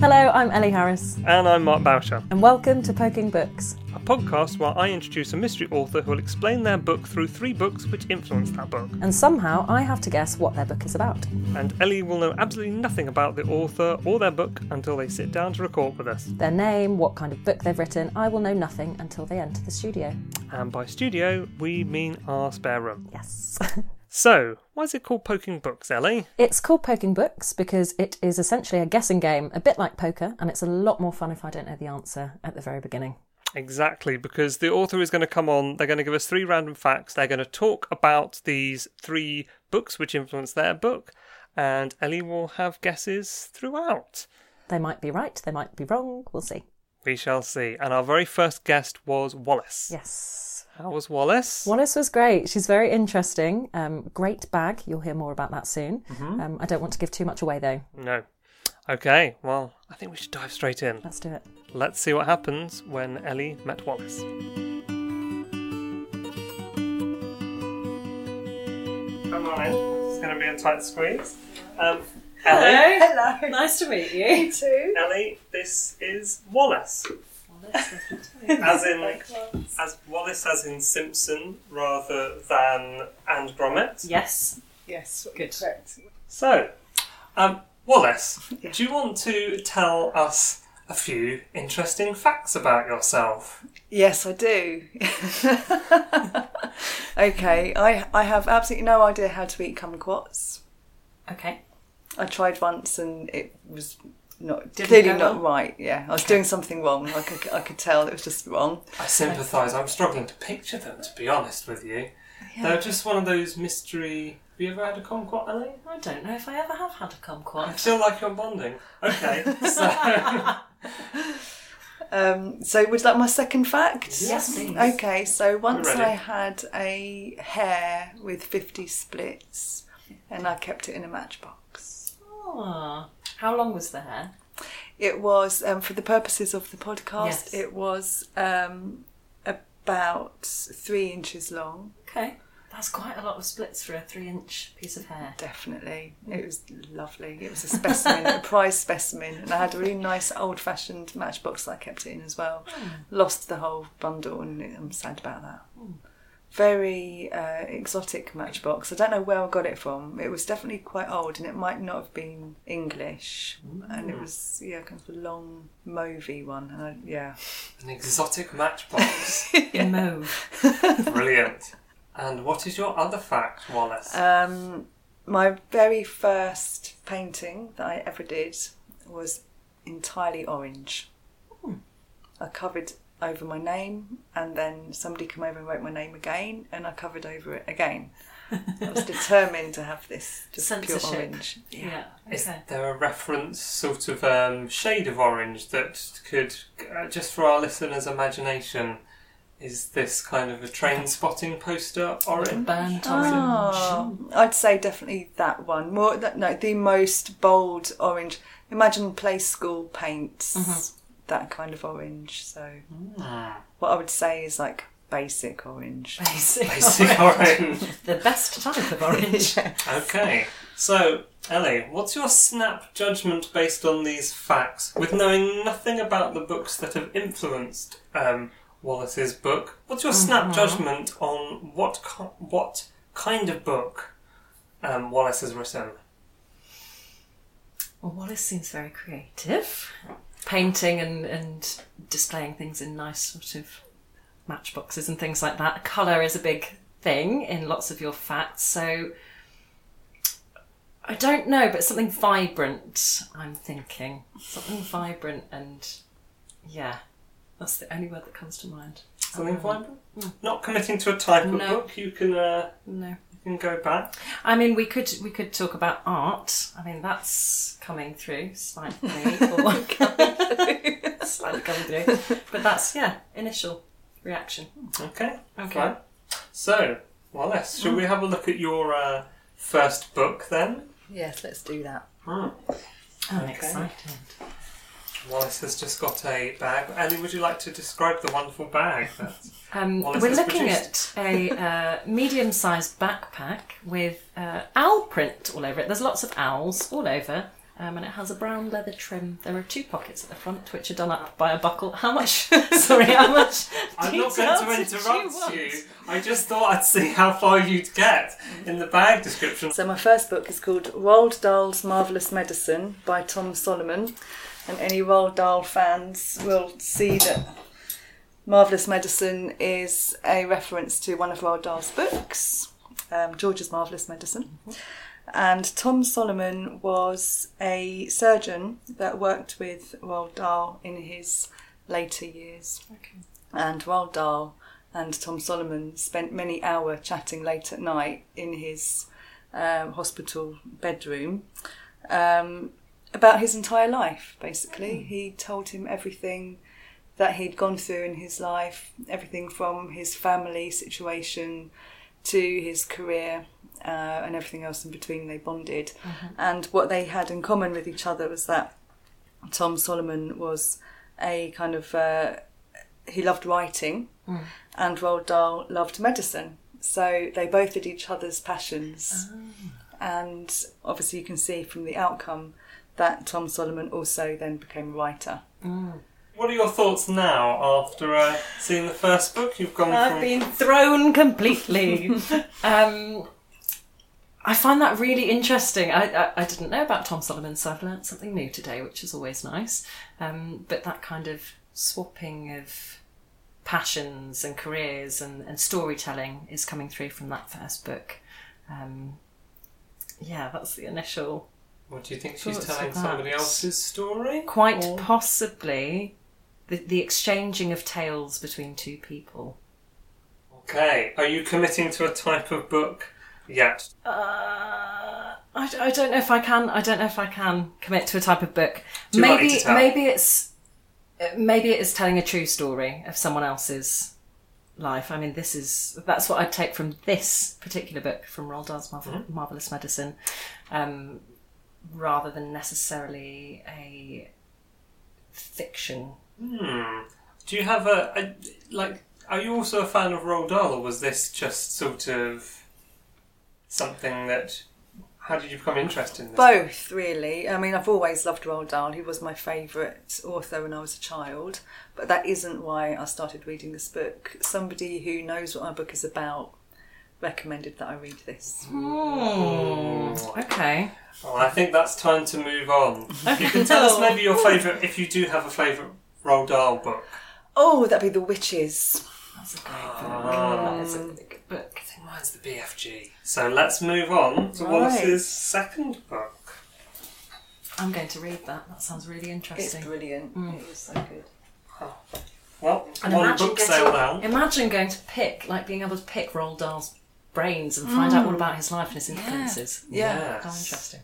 Hello, I'm Ellie Harris, And I'm Mark Boucher, and welcome to Poking Books. a podcast where I introduce a mystery author who will explain their book through three books which influenced that book. And somehow I have to guess what their book is about. And Ellie will know absolutely nothing about the author or their book until they sit down to record with us. Their name, what kind of book they've written, I will know nothing until they enter the studio. And by studio, we mean our spare room. Yes. So, why is it called Poking Books, Ellie? it's called Poking Books because it is essentially a guessing game, a bit like poker, and it's a lot more fun if I don't know the answer at the very beginning. Exactly, because the author is going to come on, they're going to give us three random facts, they're going to talk about these three books which influenced their book, and Ellie will have guesses throughout. They might be right, they might be wrong, we'll see. We shall see. And our very first guest was Wallis. Yes. How was Wallis? Wallis was great. She's very interesting. Um, great bag. You'll hear more about that soon. Um, I don't want to give too much away though. No. Okay, well, I think we should dive straight in. Let's do it. Let's see what happens when Ellie met Wallis. Come on in. It's going to be a tight squeeze. Um, Ellie, Hello. Nice to meet you. too. Ellie, this is Wallis. Wallis, as in, as Wallis as in Simpson rather than and Gromit. Yes. Yes, Good. correct. So, um, Wallis, Yeah. do you want to tell us a few interesting facts about yourself? Yes, I do. okay, I I have absolutely no idea how to eat kumquats. Okay. I tried once and it was not Didn't clearly go not well? right. Yeah, I was doing something wrong. I could I could tell it was just wrong. I sympathise. I'm struggling to picture them, to be honest with you. They're just one of those mystery. Have you ever had a kumquat, Ellie? I don't know if I ever have had a I kumquat. feel like you're bonding. Okay, so Um, so was that my second fact? Yes, please. Okay, so once ready. I had a hair with 50 splits and I kept it in a matchbox. How long was the hair? It was, um, for the purposes of the podcast, Yes. it was um, about three inches long, Okay, that's quite a lot of splits for a three-inch piece of hair. definitely. It was lovely. It was a specimen, a prize specimen. And I had a really nice old fashioned matchbox that I kept it in as well. Lost the whole bundle and I'm sad about that. Very uh, exotic matchbox. I don't know where I got it from. It was definitely quite old and it might not have been English. And it was, yeah, kind of a long, mauvey one. And I, yeah. an exotic matchbox. yeah. Mauve. Brilliant. And what is your other fact, Wallis? Um, my very first painting that I ever did was entirely orange. I covered over my name, and then somebody came over and wrote my name again, and I covered over it again. I was determined to have this just pure orange. Yeah. Is Okay. there a reference, sort of um, shade of orange that could, uh, just for our listeners' imagination, is this kind of a Trainspotting poster orange? Burnt orange. Oh, I'd say definitely that one. More that no, the most bold orange. Imagine play school paints, that kind of orange. So what I would say is like basic orange. Basic, Basic orange. The best type of orange. Okay, so Ellie, what's your snap judgment based on these facts, with knowing nothing about the books that have influenced um, Wallis's book? What's your snap judgment on what ki- what kind of book um, Wallis has written? Well, Wallis seems very creative, painting and, and displaying things in nice sort of matchboxes and things like that. Colour is a big thing in lots of your facts, so I don't know, but something vibrant. I'm thinking something vibrant and yeah, that's the only word that comes to mind. Something vibrant? Not committing to a type of No. book. You can uh, No. You can go back. I mean, we could we could talk about art. I mean, that's coming through slightly, or slightly coming through. But that's yeah, initial reaction. Okay. Okay. Fine. So Wallis, shall we have a look at your uh, first book then? Yes, let's do that. I'm Okay. excited. Wallis has just got a bag. Ellie, would you like to describe the wonderful bag? That... Um, Wallis we're has looking produced. at a uh, medium-sized backpack with uh, owl print all over it. There's lots of owls all over. Um, and it has a brown leather trim. There are two pockets at the front, which are done up by a buckle. How much? sorry, how much? I'm not going to details did interrupt want? you. I just thought I'd see how far you'd get in the bag description. So my first book is called Roald Dahl's Marvellous Medicine by Tom Solomon. And any Roald Dahl fans will see that Marvellous Medicine is a reference to one of Roald Dahl's books, um, George's Marvellous Medicine. And Tom Solomon was a surgeon that worked with Roald Dahl in his later years. And Roald Dahl and Tom Solomon spent many hours chatting late at night in his um, hospital bedroom um, about his entire life, basically. He told him everything that he'd gone through in his life, everything from his family situation to his career. Uh, and everything else in between, they bonded. And what they had in common with each other was that Tom Solomon was a kind of uh, he loved writing, and Roald Dahl loved medicine. So they both did each other's passions, and obviously you can see from the outcome that Tom Solomon also then became a writer. What are your thoughts now after uh, seeing the first book? You've gone I've from been thrown completely. um, I find that really interesting. I, I, I didn't know about Tom Solomon, so I've learnt something new today, which is always nice. Um, but that kind of swapping of passions and careers and, and storytelling is coming through from that first book. Um, yeah, that's the initial. What do you think she's telling somebody else's story? Quite Or- possibly the, the exchanging of tales between two people. Okay. Are you committing to a type of book yet? Uh, I, I don't know if I can. I don't know if I can commit to a type of book. Too maybe maybe it's uh, maybe it is telling a true story of someone else's life. I mean, this is that's what I'd take from this particular book from Roald Dahl's Marvel, Mm-hmm. Marvelous Medicine, um, rather than necessarily a fiction. Hmm. Do you have a, a like? Are you also a fan of Roald Dahl, or was this just sort of something that? How did you become interested in this? Both, really. I mean, I've always loved Roald Dahl. He was my favourite author when I was a child, but that isn't why I started reading this book. Somebody who knows what my book is about recommended that I read this. Hmm. Okay. Well, I think that's time to move on. You can tell us maybe your favourite, if you do have a favourite Roald Dahl book. Oh, that'd be The Witches. That's a great book. Ah. That is a really good book. I think mine's the BFG. So let's move on to Right. Wallis's second book. I'm going to read that. That sounds really It's interesting. brilliant. was so good. Well, And one imagine book getting- sale down. Imagine going to pick, like being able to pick Roald Dahl's brains and find out all about his life and his influences. Yeah. How interesting.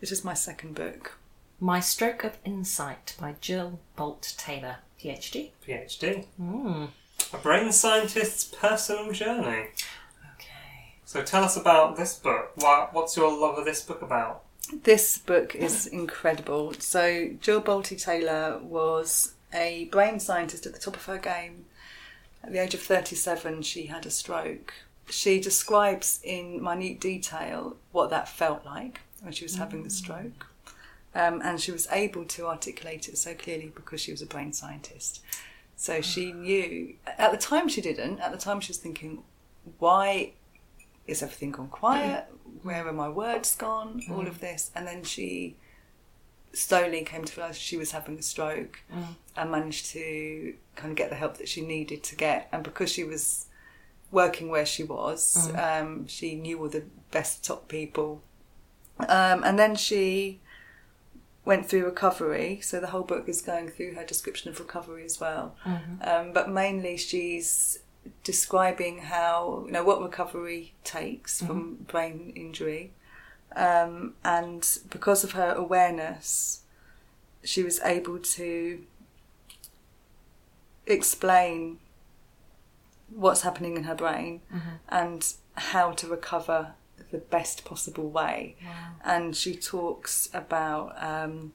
This is my second book. My Stroke of Insight by Jill Bolte Taylor, PhD. PhD. Mm. A brain scientist's personal journey. Okay. So tell us about this book. What's your love of this book about? This book is incredible. So, Jill Bolte Taylor was a brain scientist at the top of her game. At the age of 37, she had a stroke. She describes in minute detail what that felt like when she was having the mm. stroke. Um, and she was able to articulate it so clearly because she was a brain scientist. So ah. she knew, at the time she didn't, at the time she was thinking, why is everything gone quiet? Mm. Where are my words gone? All of mm. this. And then she slowly came to realise she was having a stroke and managed to kind of get the help that she needed to get. And because she was working where she was, um, she knew all the best top people. Um, and then she went through recovery. So the whole book is going through her description of recovery as well. Um, but mainly she's describing how you know what recovery takes from brain injury, um, and because of her awareness, she was able to explain what's happening in her brain and how to recover the best possible way. And she talks about um,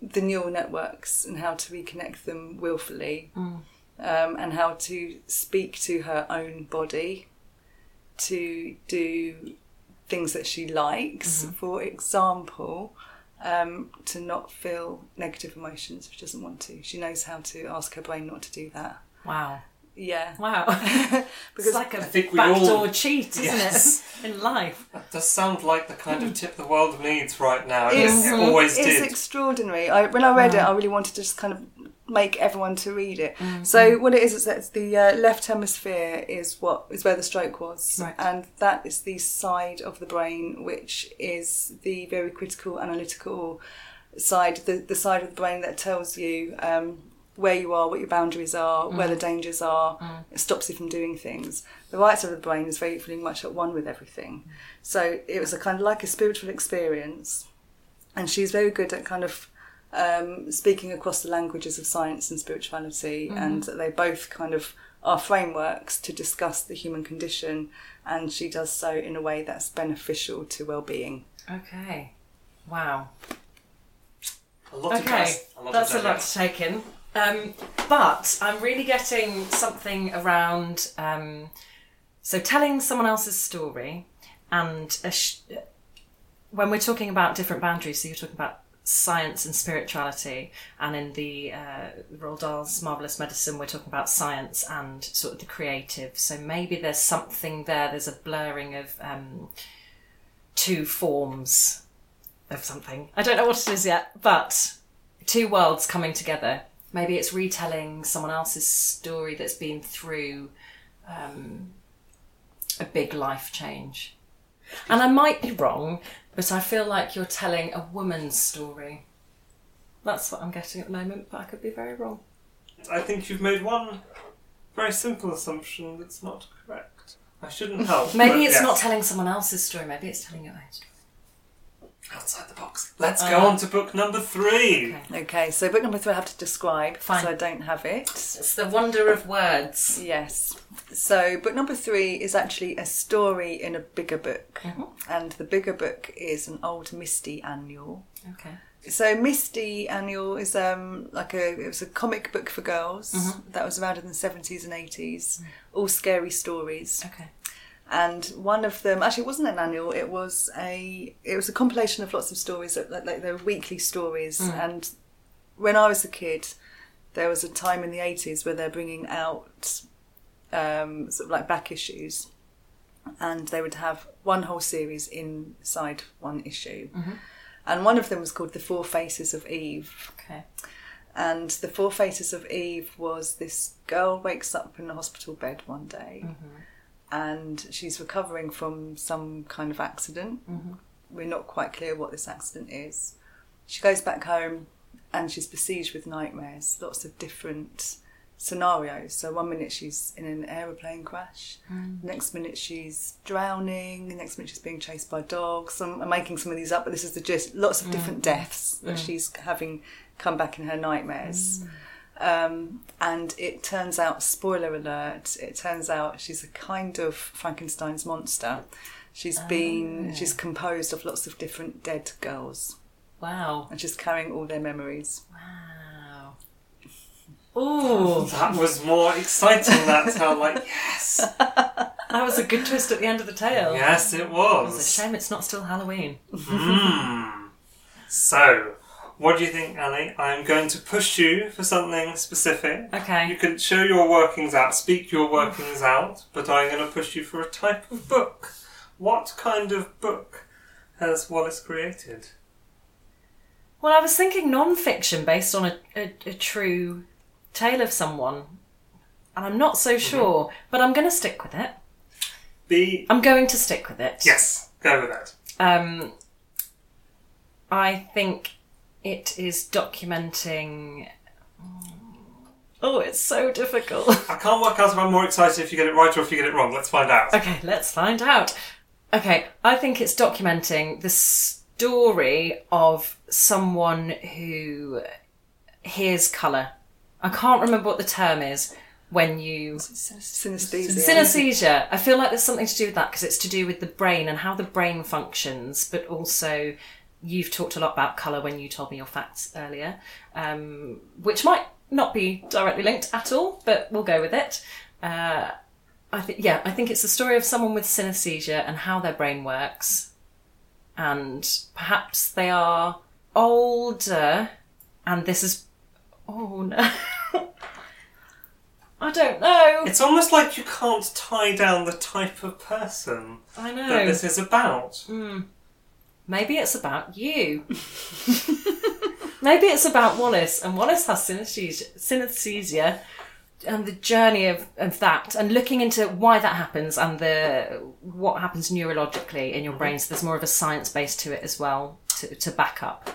the neural networks and how to reconnect them willfully, um, and how to speak to her own body to do things that she likes. For example, um, to not feel negative emotions if she doesn't want to. She knows how to ask her brain not to do that. Wow. Yeah. Wow. Because it's like a think we backdoor all- cheat, isn't Yes. it? In life. That does sound like the kind of tip the world needs right now. It, It's- it always it's did. extraordinary. I, when I read Mm. it, I really wanted to just kind of make everyone to read it. So what it is is that the uh, left hemisphere is what is where the stroke was, Right. and that is the side of the brain which is the very critical, analytical side, the the side of the brain that tells you. Um, where you are, what your boundaries are, where the mm. dangers are, mm. it stops you from doing things. The right side of the brain is very feeling much at one with everything. So it was a kind of like a spiritual experience and she's very good at kind of um, speaking across the languages of science and spirituality, mm-hmm. and they both kind of are frameworks to discuss the human condition, and she does so in a way that's beneficial to well-being. Okay. Wow. a lot of Okay. gas, That's a lot to take in. Um, but I'm really getting something around. Um, so telling someone else's story, and sh- when we're talking about different boundaries, so you're talking about science and spirituality, and in the uh, Roald Dahl's Marvelous Medicine, we're talking about science and sort of the creative. So maybe there's something there. There's a blurring of um, two forms of something. I don't know what it is yet, but two worlds coming together. Maybe it's retelling someone else's story that's been through um, a big life change. And I might be wrong, but I feel like you're telling a woman's story. That's what I'm getting at the moment, but I could be very wrong. I think you've made one very simple assumption that's not correct. I shouldn't help. Maybe it's yes. not telling someone else's story, maybe it's telling your own story. Outside the box. Let's go uh, on to book number three. Okay. So book number three I have to describe, Fine. so I don't have it. It's the wonder of words. Yes. So, book number three is actually a story in a bigger book, mm-hmm. and the bigger book is an old Misty annual. Okay. So Misty Annual is um like a it was a comic book for girls mm-hmm. that was around in the seventies and eighties, mm. all scary stories. Okay. And one of them actually it wasn't an annual; it was a it was a compilation of lots of stories that like, like they were weekly stories. Hmm. And when I was a kid, there was a time in the eighties where they're bringing out um, sort of like back issues, and they would have one whole series inside one issue. Mm-hmm. And one of them was called The Four Faces of Eve. Okay. And The Four Faces of Eve was this girl wakes up in a hospital bed one day mm-hmm. And she's recovering from some kind of accident. Mm-hmm. We're not quite clear what this accident is. She goes back home and she's besieged with nightmares, lots of different scenarios. So one minute she's in an aeroplane crash, the next minute she's drowning, the next minute she's being chased by dogs. I'm, I'm making some of these up, but this is the gist. Lots of mm. different deaths that mm. she's having come back in her nightmares. Um, and it turns out, spoiler alert, it turns out she's a kind of Frankenstein's monster. She's been, she's composed of lots of different dead girls Wow. and she's carrying all their memories. Wow. Ooh, That was more exciting. That's how, like, yes, that was a good twist at the end of the tale. yes, it It's a was. shame it's not still Halloween. Hmm. So, what do you think, Ali? I'm going to push you for something specific. Okay. You can show your workings out, speak your workings out, but I'm going to push you for a type of book. What kind of book has Wallis created? Well, I was thinking non-fiction based on a, a, a true tale of someone, and I'm not so sure, but I'm going to stick with it. B. I'm going to stick with it. Yes, go with that. Um, I think it is documenting. Oh, it's so difficult. I can't work out if I'm more excited if you get it right or if you get it wrong. Let's find out. Okay, let's find out. Okay, I think it's documenting the story of someone who hears colour. I can't remember what the term is when you. Synesthesia. Synesthesia. I feel like there's something to do with that because it's to do with the brain and how the brain functions, but also you've talked a lot about colour when you told me your facts earlier, um, which might not be directly linked at all, but we'll go with it. Uh, I think yeah, I think it's the story of someone with synesthesia and how their brain works, and perhaps they are older, and this is oh no, I don't know. It's almost like you can't tie down the type of person I know. that this is about. Maybe it's about you. Maybe it's about Wallis, and Wallis has synesthesia, synesthesia and the journey of, of that, and looking into why that happens and the what happens neurologically in your brain. So there's more of a science base to it as well to, to back up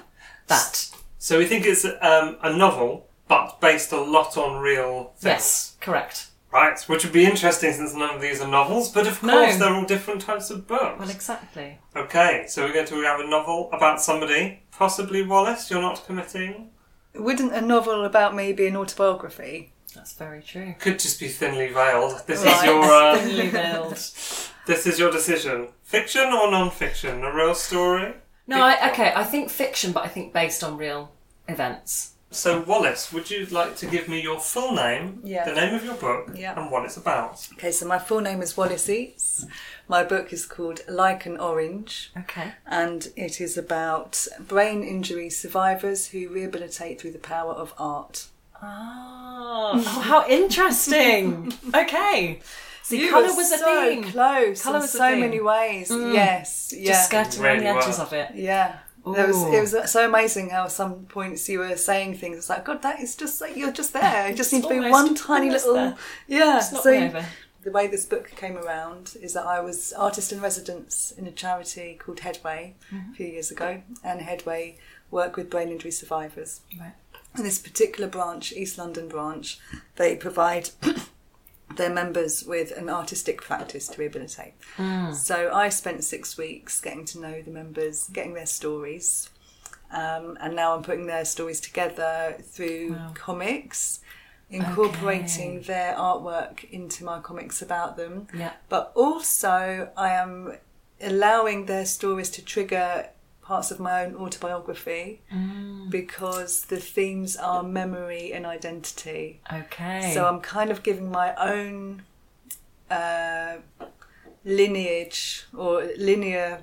that. So we think it's um, a novel, but based a lot on real things. Yes, correct. Right, which would be interesting since none of these are novels, but of No. course they're all different types of books. Well, exactly. Okay, so we're going to have a novel about somebody, possibly Wallis. You're not committing. Wouldn't a novel about me be an autobiography? That's very true. Could just be thinly veiled. This is Right. your uh, Thinly veiled. this is your decision. Fiction or non-fiction? A real story. No, I, okay. I think fiction, but I think based on real events. So Wallis, would you like to give me your full name, Yeah. the name of your book, Yeah. and what it's about? Okay, so my full name is Wallis Eates. My book is called Like an Orange, Okay. and it is about brain injury survivors who rehabilitate through the power of art. Ah. Oh, how interesting. okay. See, You colour were was a so theme. close Colour in was a so theme. many ways. Mm. Yes, yeah, Just skirting Really around the edges well. of it. yeah. There was, it was so amazing how some points you were saying things. It's like, God, that is just like you're just there. It just needs to be one tiny little, there. yeah. So the way this book came around is that I was artist in residence in a charity called Headway Mm-hmm. a few years ago, and Headway work with brain injury survivors. Right. And this particular branch, East London branch, they provide their members with an artistic practice to rehabilitate. Mm. So I spent six weeks getting to know the members, getting their stories. Um, and now I'm putting their stories together through Wow. comics, incorporating Okay. their artwork into my comics about them. Yeah. But also, I am allowing their stories to trigger parts of my own autobiography Mm. because the themes are memory and identity. Okay. So I'm kind of giving my own uh, lineage or linear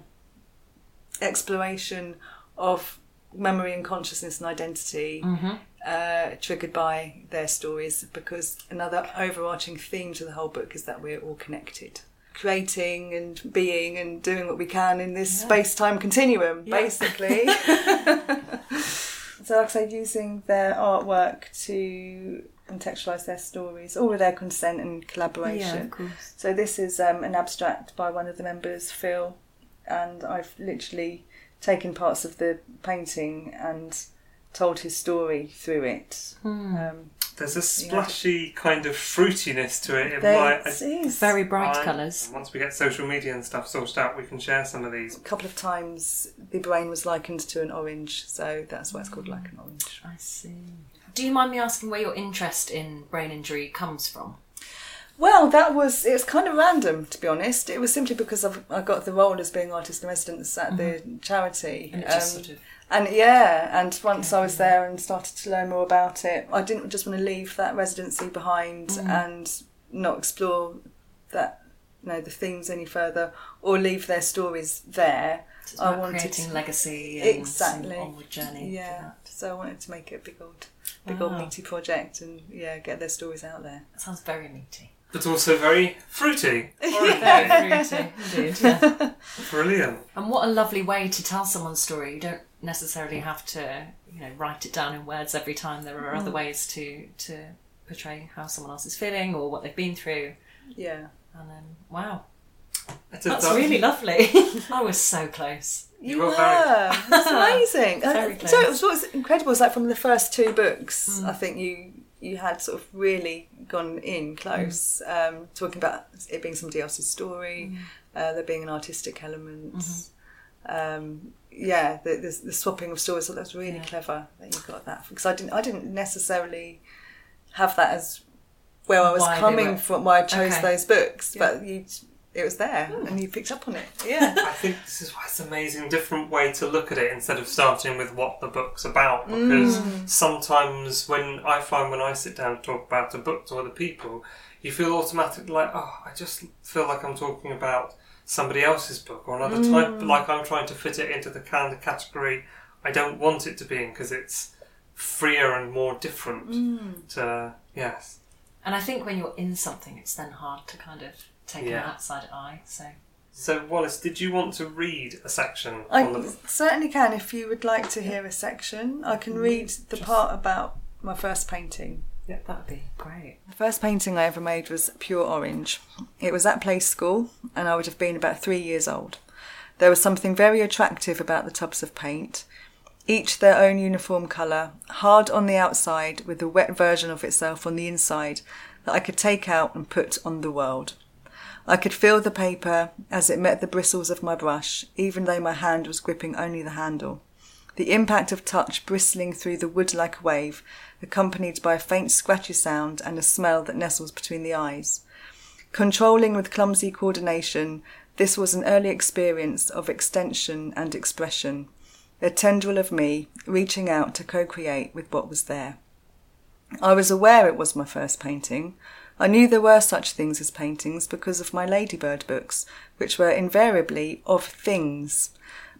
exploration of memory and consciousness and identity Mhm. uh, triggered by their stories because another overarching theme to the whole book is that we're all connected. Creating and being and doing what we can in this Yeah. space time continuum, Yeah. basically. so, like I say, using their artwork to contextualise their stories, all with their consent and collaboration. Yeah, of course. So this is um, an abstract by one of the members, Phil, and I've literally taken parts of the painting and told his story through it. Hmm. Um, There's a splashy kind of fruitiness to it. In there my, it is. Very bright I- colours. Once we get social media and stuff sorted out, we can share some of these. A couple of times the brain was likened to an orange, so that's why it's called like an orange. I see. Do you mind me asking where your interest in brain injury comes from? Well, that was it was kind of random to be honest. It was simply because I've, I got the role as being artist in residence at the charity. Mm-hmm. And it just Um, sort of. And yeah, and once I was there and started to learn more about it, I didn't just want to leave that residency behind Mm. and not explore that, you know, the themes any further or leave their stories there. It's I about wanted creating to- legacy and Exactly. an onward journey. Yeah, that. so I wanted to make it a big old, big old meaty project and yeah, get their stories out there. That sounds very meaty. But also very fruity. Very fruity, indeed. Yeah. Brilliant. And what a lovely way to tell someone's story. You don't necessarily have to, you know, write it down in words every time. There are other ways to to portray how someone else is feeling or what they've been through. Yeah. And then, wow, It's a that's really lovely. I was so close. You You were were. very- That's amazing. Uh, Very so close. it was, what was incredible is like from the first two books, I think you you had sort of really gone in close, um, talking about it being somebody else's story, uh, there being an artistic element. Um, yeah, the, the, the swapping of stories. So that was really Yeah. clever that you got that because I didn't I didn't necessarily have that as where I was Why coming were- from. Why I chose Okay. those books, Yeah. but you. It was there, and you picked up on it. Yeah, I think this is why it's amazing, different way to look at it instead of starting with what the book's about. Because sometimes when I find when I sit down to talk about a book to other people, you feel automatically like, oh, I just feel like I'm talking about somebody else's book or another type, mm. like I'm trying to fit it into the kind of category I don't want it to be in because it's freer and more different. Mm. To yes, And I think when you're in something, it's then hard to kind of take Yeah. an outside eye. So So Wallis, did you want to read a section I the certainly can if you would like to hear a section. I can mm. read the Just- part about my first painting. That would be great. The first painting I ever made was Pure Orange. It was at Place School, and I would have been about three years old. There was something very attractive about the tubs of paint, each their own uniform colour, hard on the outside with a wet version of itself on the inside that I could take out and put on the world. I could feel the paper as it met the bristles of my brush, even though my hand was gripping only the handle. The impact of touch bristling through the wood like a wave, accompanied by a faint scratchy sound and a smell that nestles between the eyes. Controlling with clumsy coordination, this was an early experience of extension and expression, a tendril of me reaching out to co create with what was there. I was aware it was my first painting. I knew there were such things as paintings because of my Ladybird books, which were invariably of things.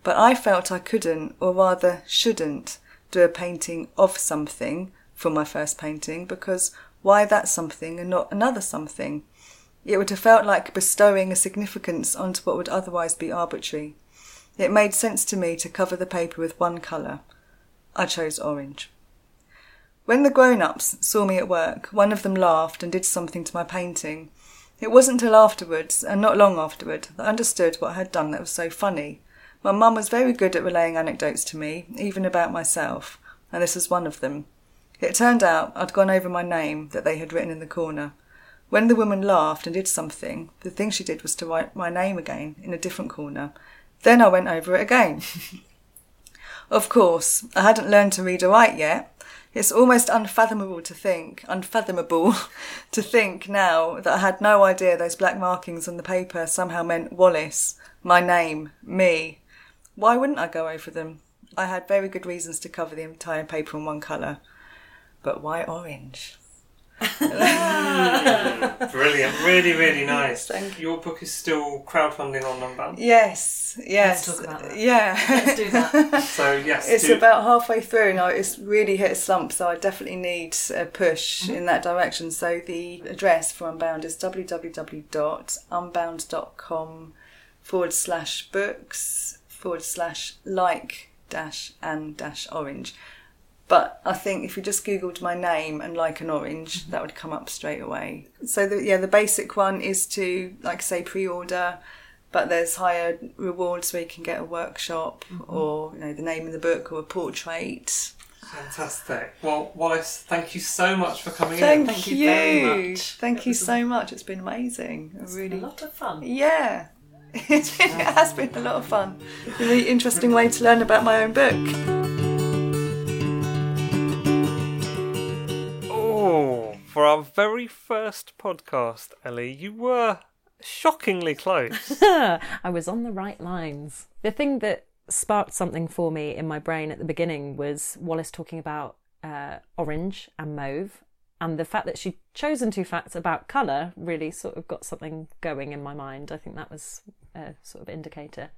But I felt I couldn't, or rather shouldn't, do a painting of something for my first painting because why that something and not another something? It would have felt like bestowing a significance onto what would otherwise be arbitrary. It made sense to me to cover the paper with one colour. I chose orange. When the grown ups saw me at work, one of them laughed and did something to my painting. It wasn't till afterwards, and not long afterward, that I understood what I had done that was so funny. My mum was very good at relaying anecdotes to me, even about myself, and this was one of them. It turned out I'd gone over my name that they had written in the corner. When the woman laughed and did something, the thing she did was to write my name again in a different corner. Then I went over it again. of course, I hadn't learned to read or write yet. It's almost unfathomable to think, unfathomable to think now that I had no idea those black markings on the paper somehow meant Wallis, my name, me. Why wouldn't I go over them? I had very good reasons to cover the entire paper in one colour. But why orange? Brilliant, really, really nice. Thank you. Your book is still crowdfunding on Unbound. Yes, yes. talk about that. Yeah. Let's do that. So yes, It's do- about halfway through now. It's really hit a slump, so I definitely need a push Mm-hmm. in that direction. So the address for Unbound is www.unbound.com forward slash books forward slash like dash and dash orange. But I think if you just googled my name and like an orange, mm-hmm. that would come up straight away. So the, yeah, the basic one is to like I say pre-order, but there's higher rewards where you can get a workshop mm-hmm. or you know the name of the book or a portrait. fantastic. Well, Wallis, thank you so much for coming Thank, in. Thank you, you very much. thank It you was a- so much. It's been amazing. It's really, been a lot of fun. yeah. It's been, it has been a lot of fun. A really interesting way to learn about my own book. Oh, for our very first podcast, Ellie, you were shockingly close. I was on the right lines. The thing that sparked something for me in my brain at the beginning was Wallis talking about uh, orange and mauve. And the fact that she'd chosen two facts about colour really sort of got something going in my mind. I think that was a sort of indicator.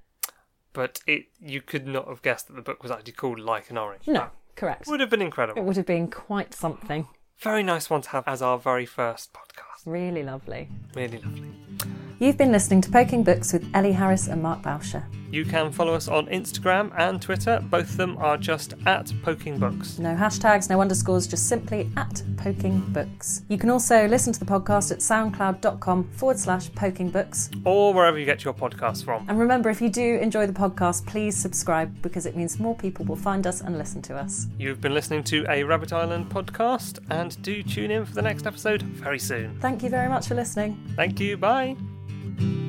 but it you could not have guessed that the book was actually called Like an Orange. No, correct. would have been incredible. It would have been quite something. Very nice one to have as our very first podcast. Really lovely. Really lovely. You've been listening to Poking Books with Ellie Harris and Mark Bauscher. You can follow us on Instagram and Twitter. Both of them are just at Poking Books. No hashtags, no underscores, just simply at Poking Books. You can also listen to the podcast at soundcloud.com forward slash poking books. Or wherever you get your podcasts from. And remember, if you do enjoy the podcast, please subscribe because it means more people will find us and listen to us. You've been listening to a Rabbit Island podcast, and do tune in for the next episode very soon. Thank you very much for listening. Thank you. Bye thank you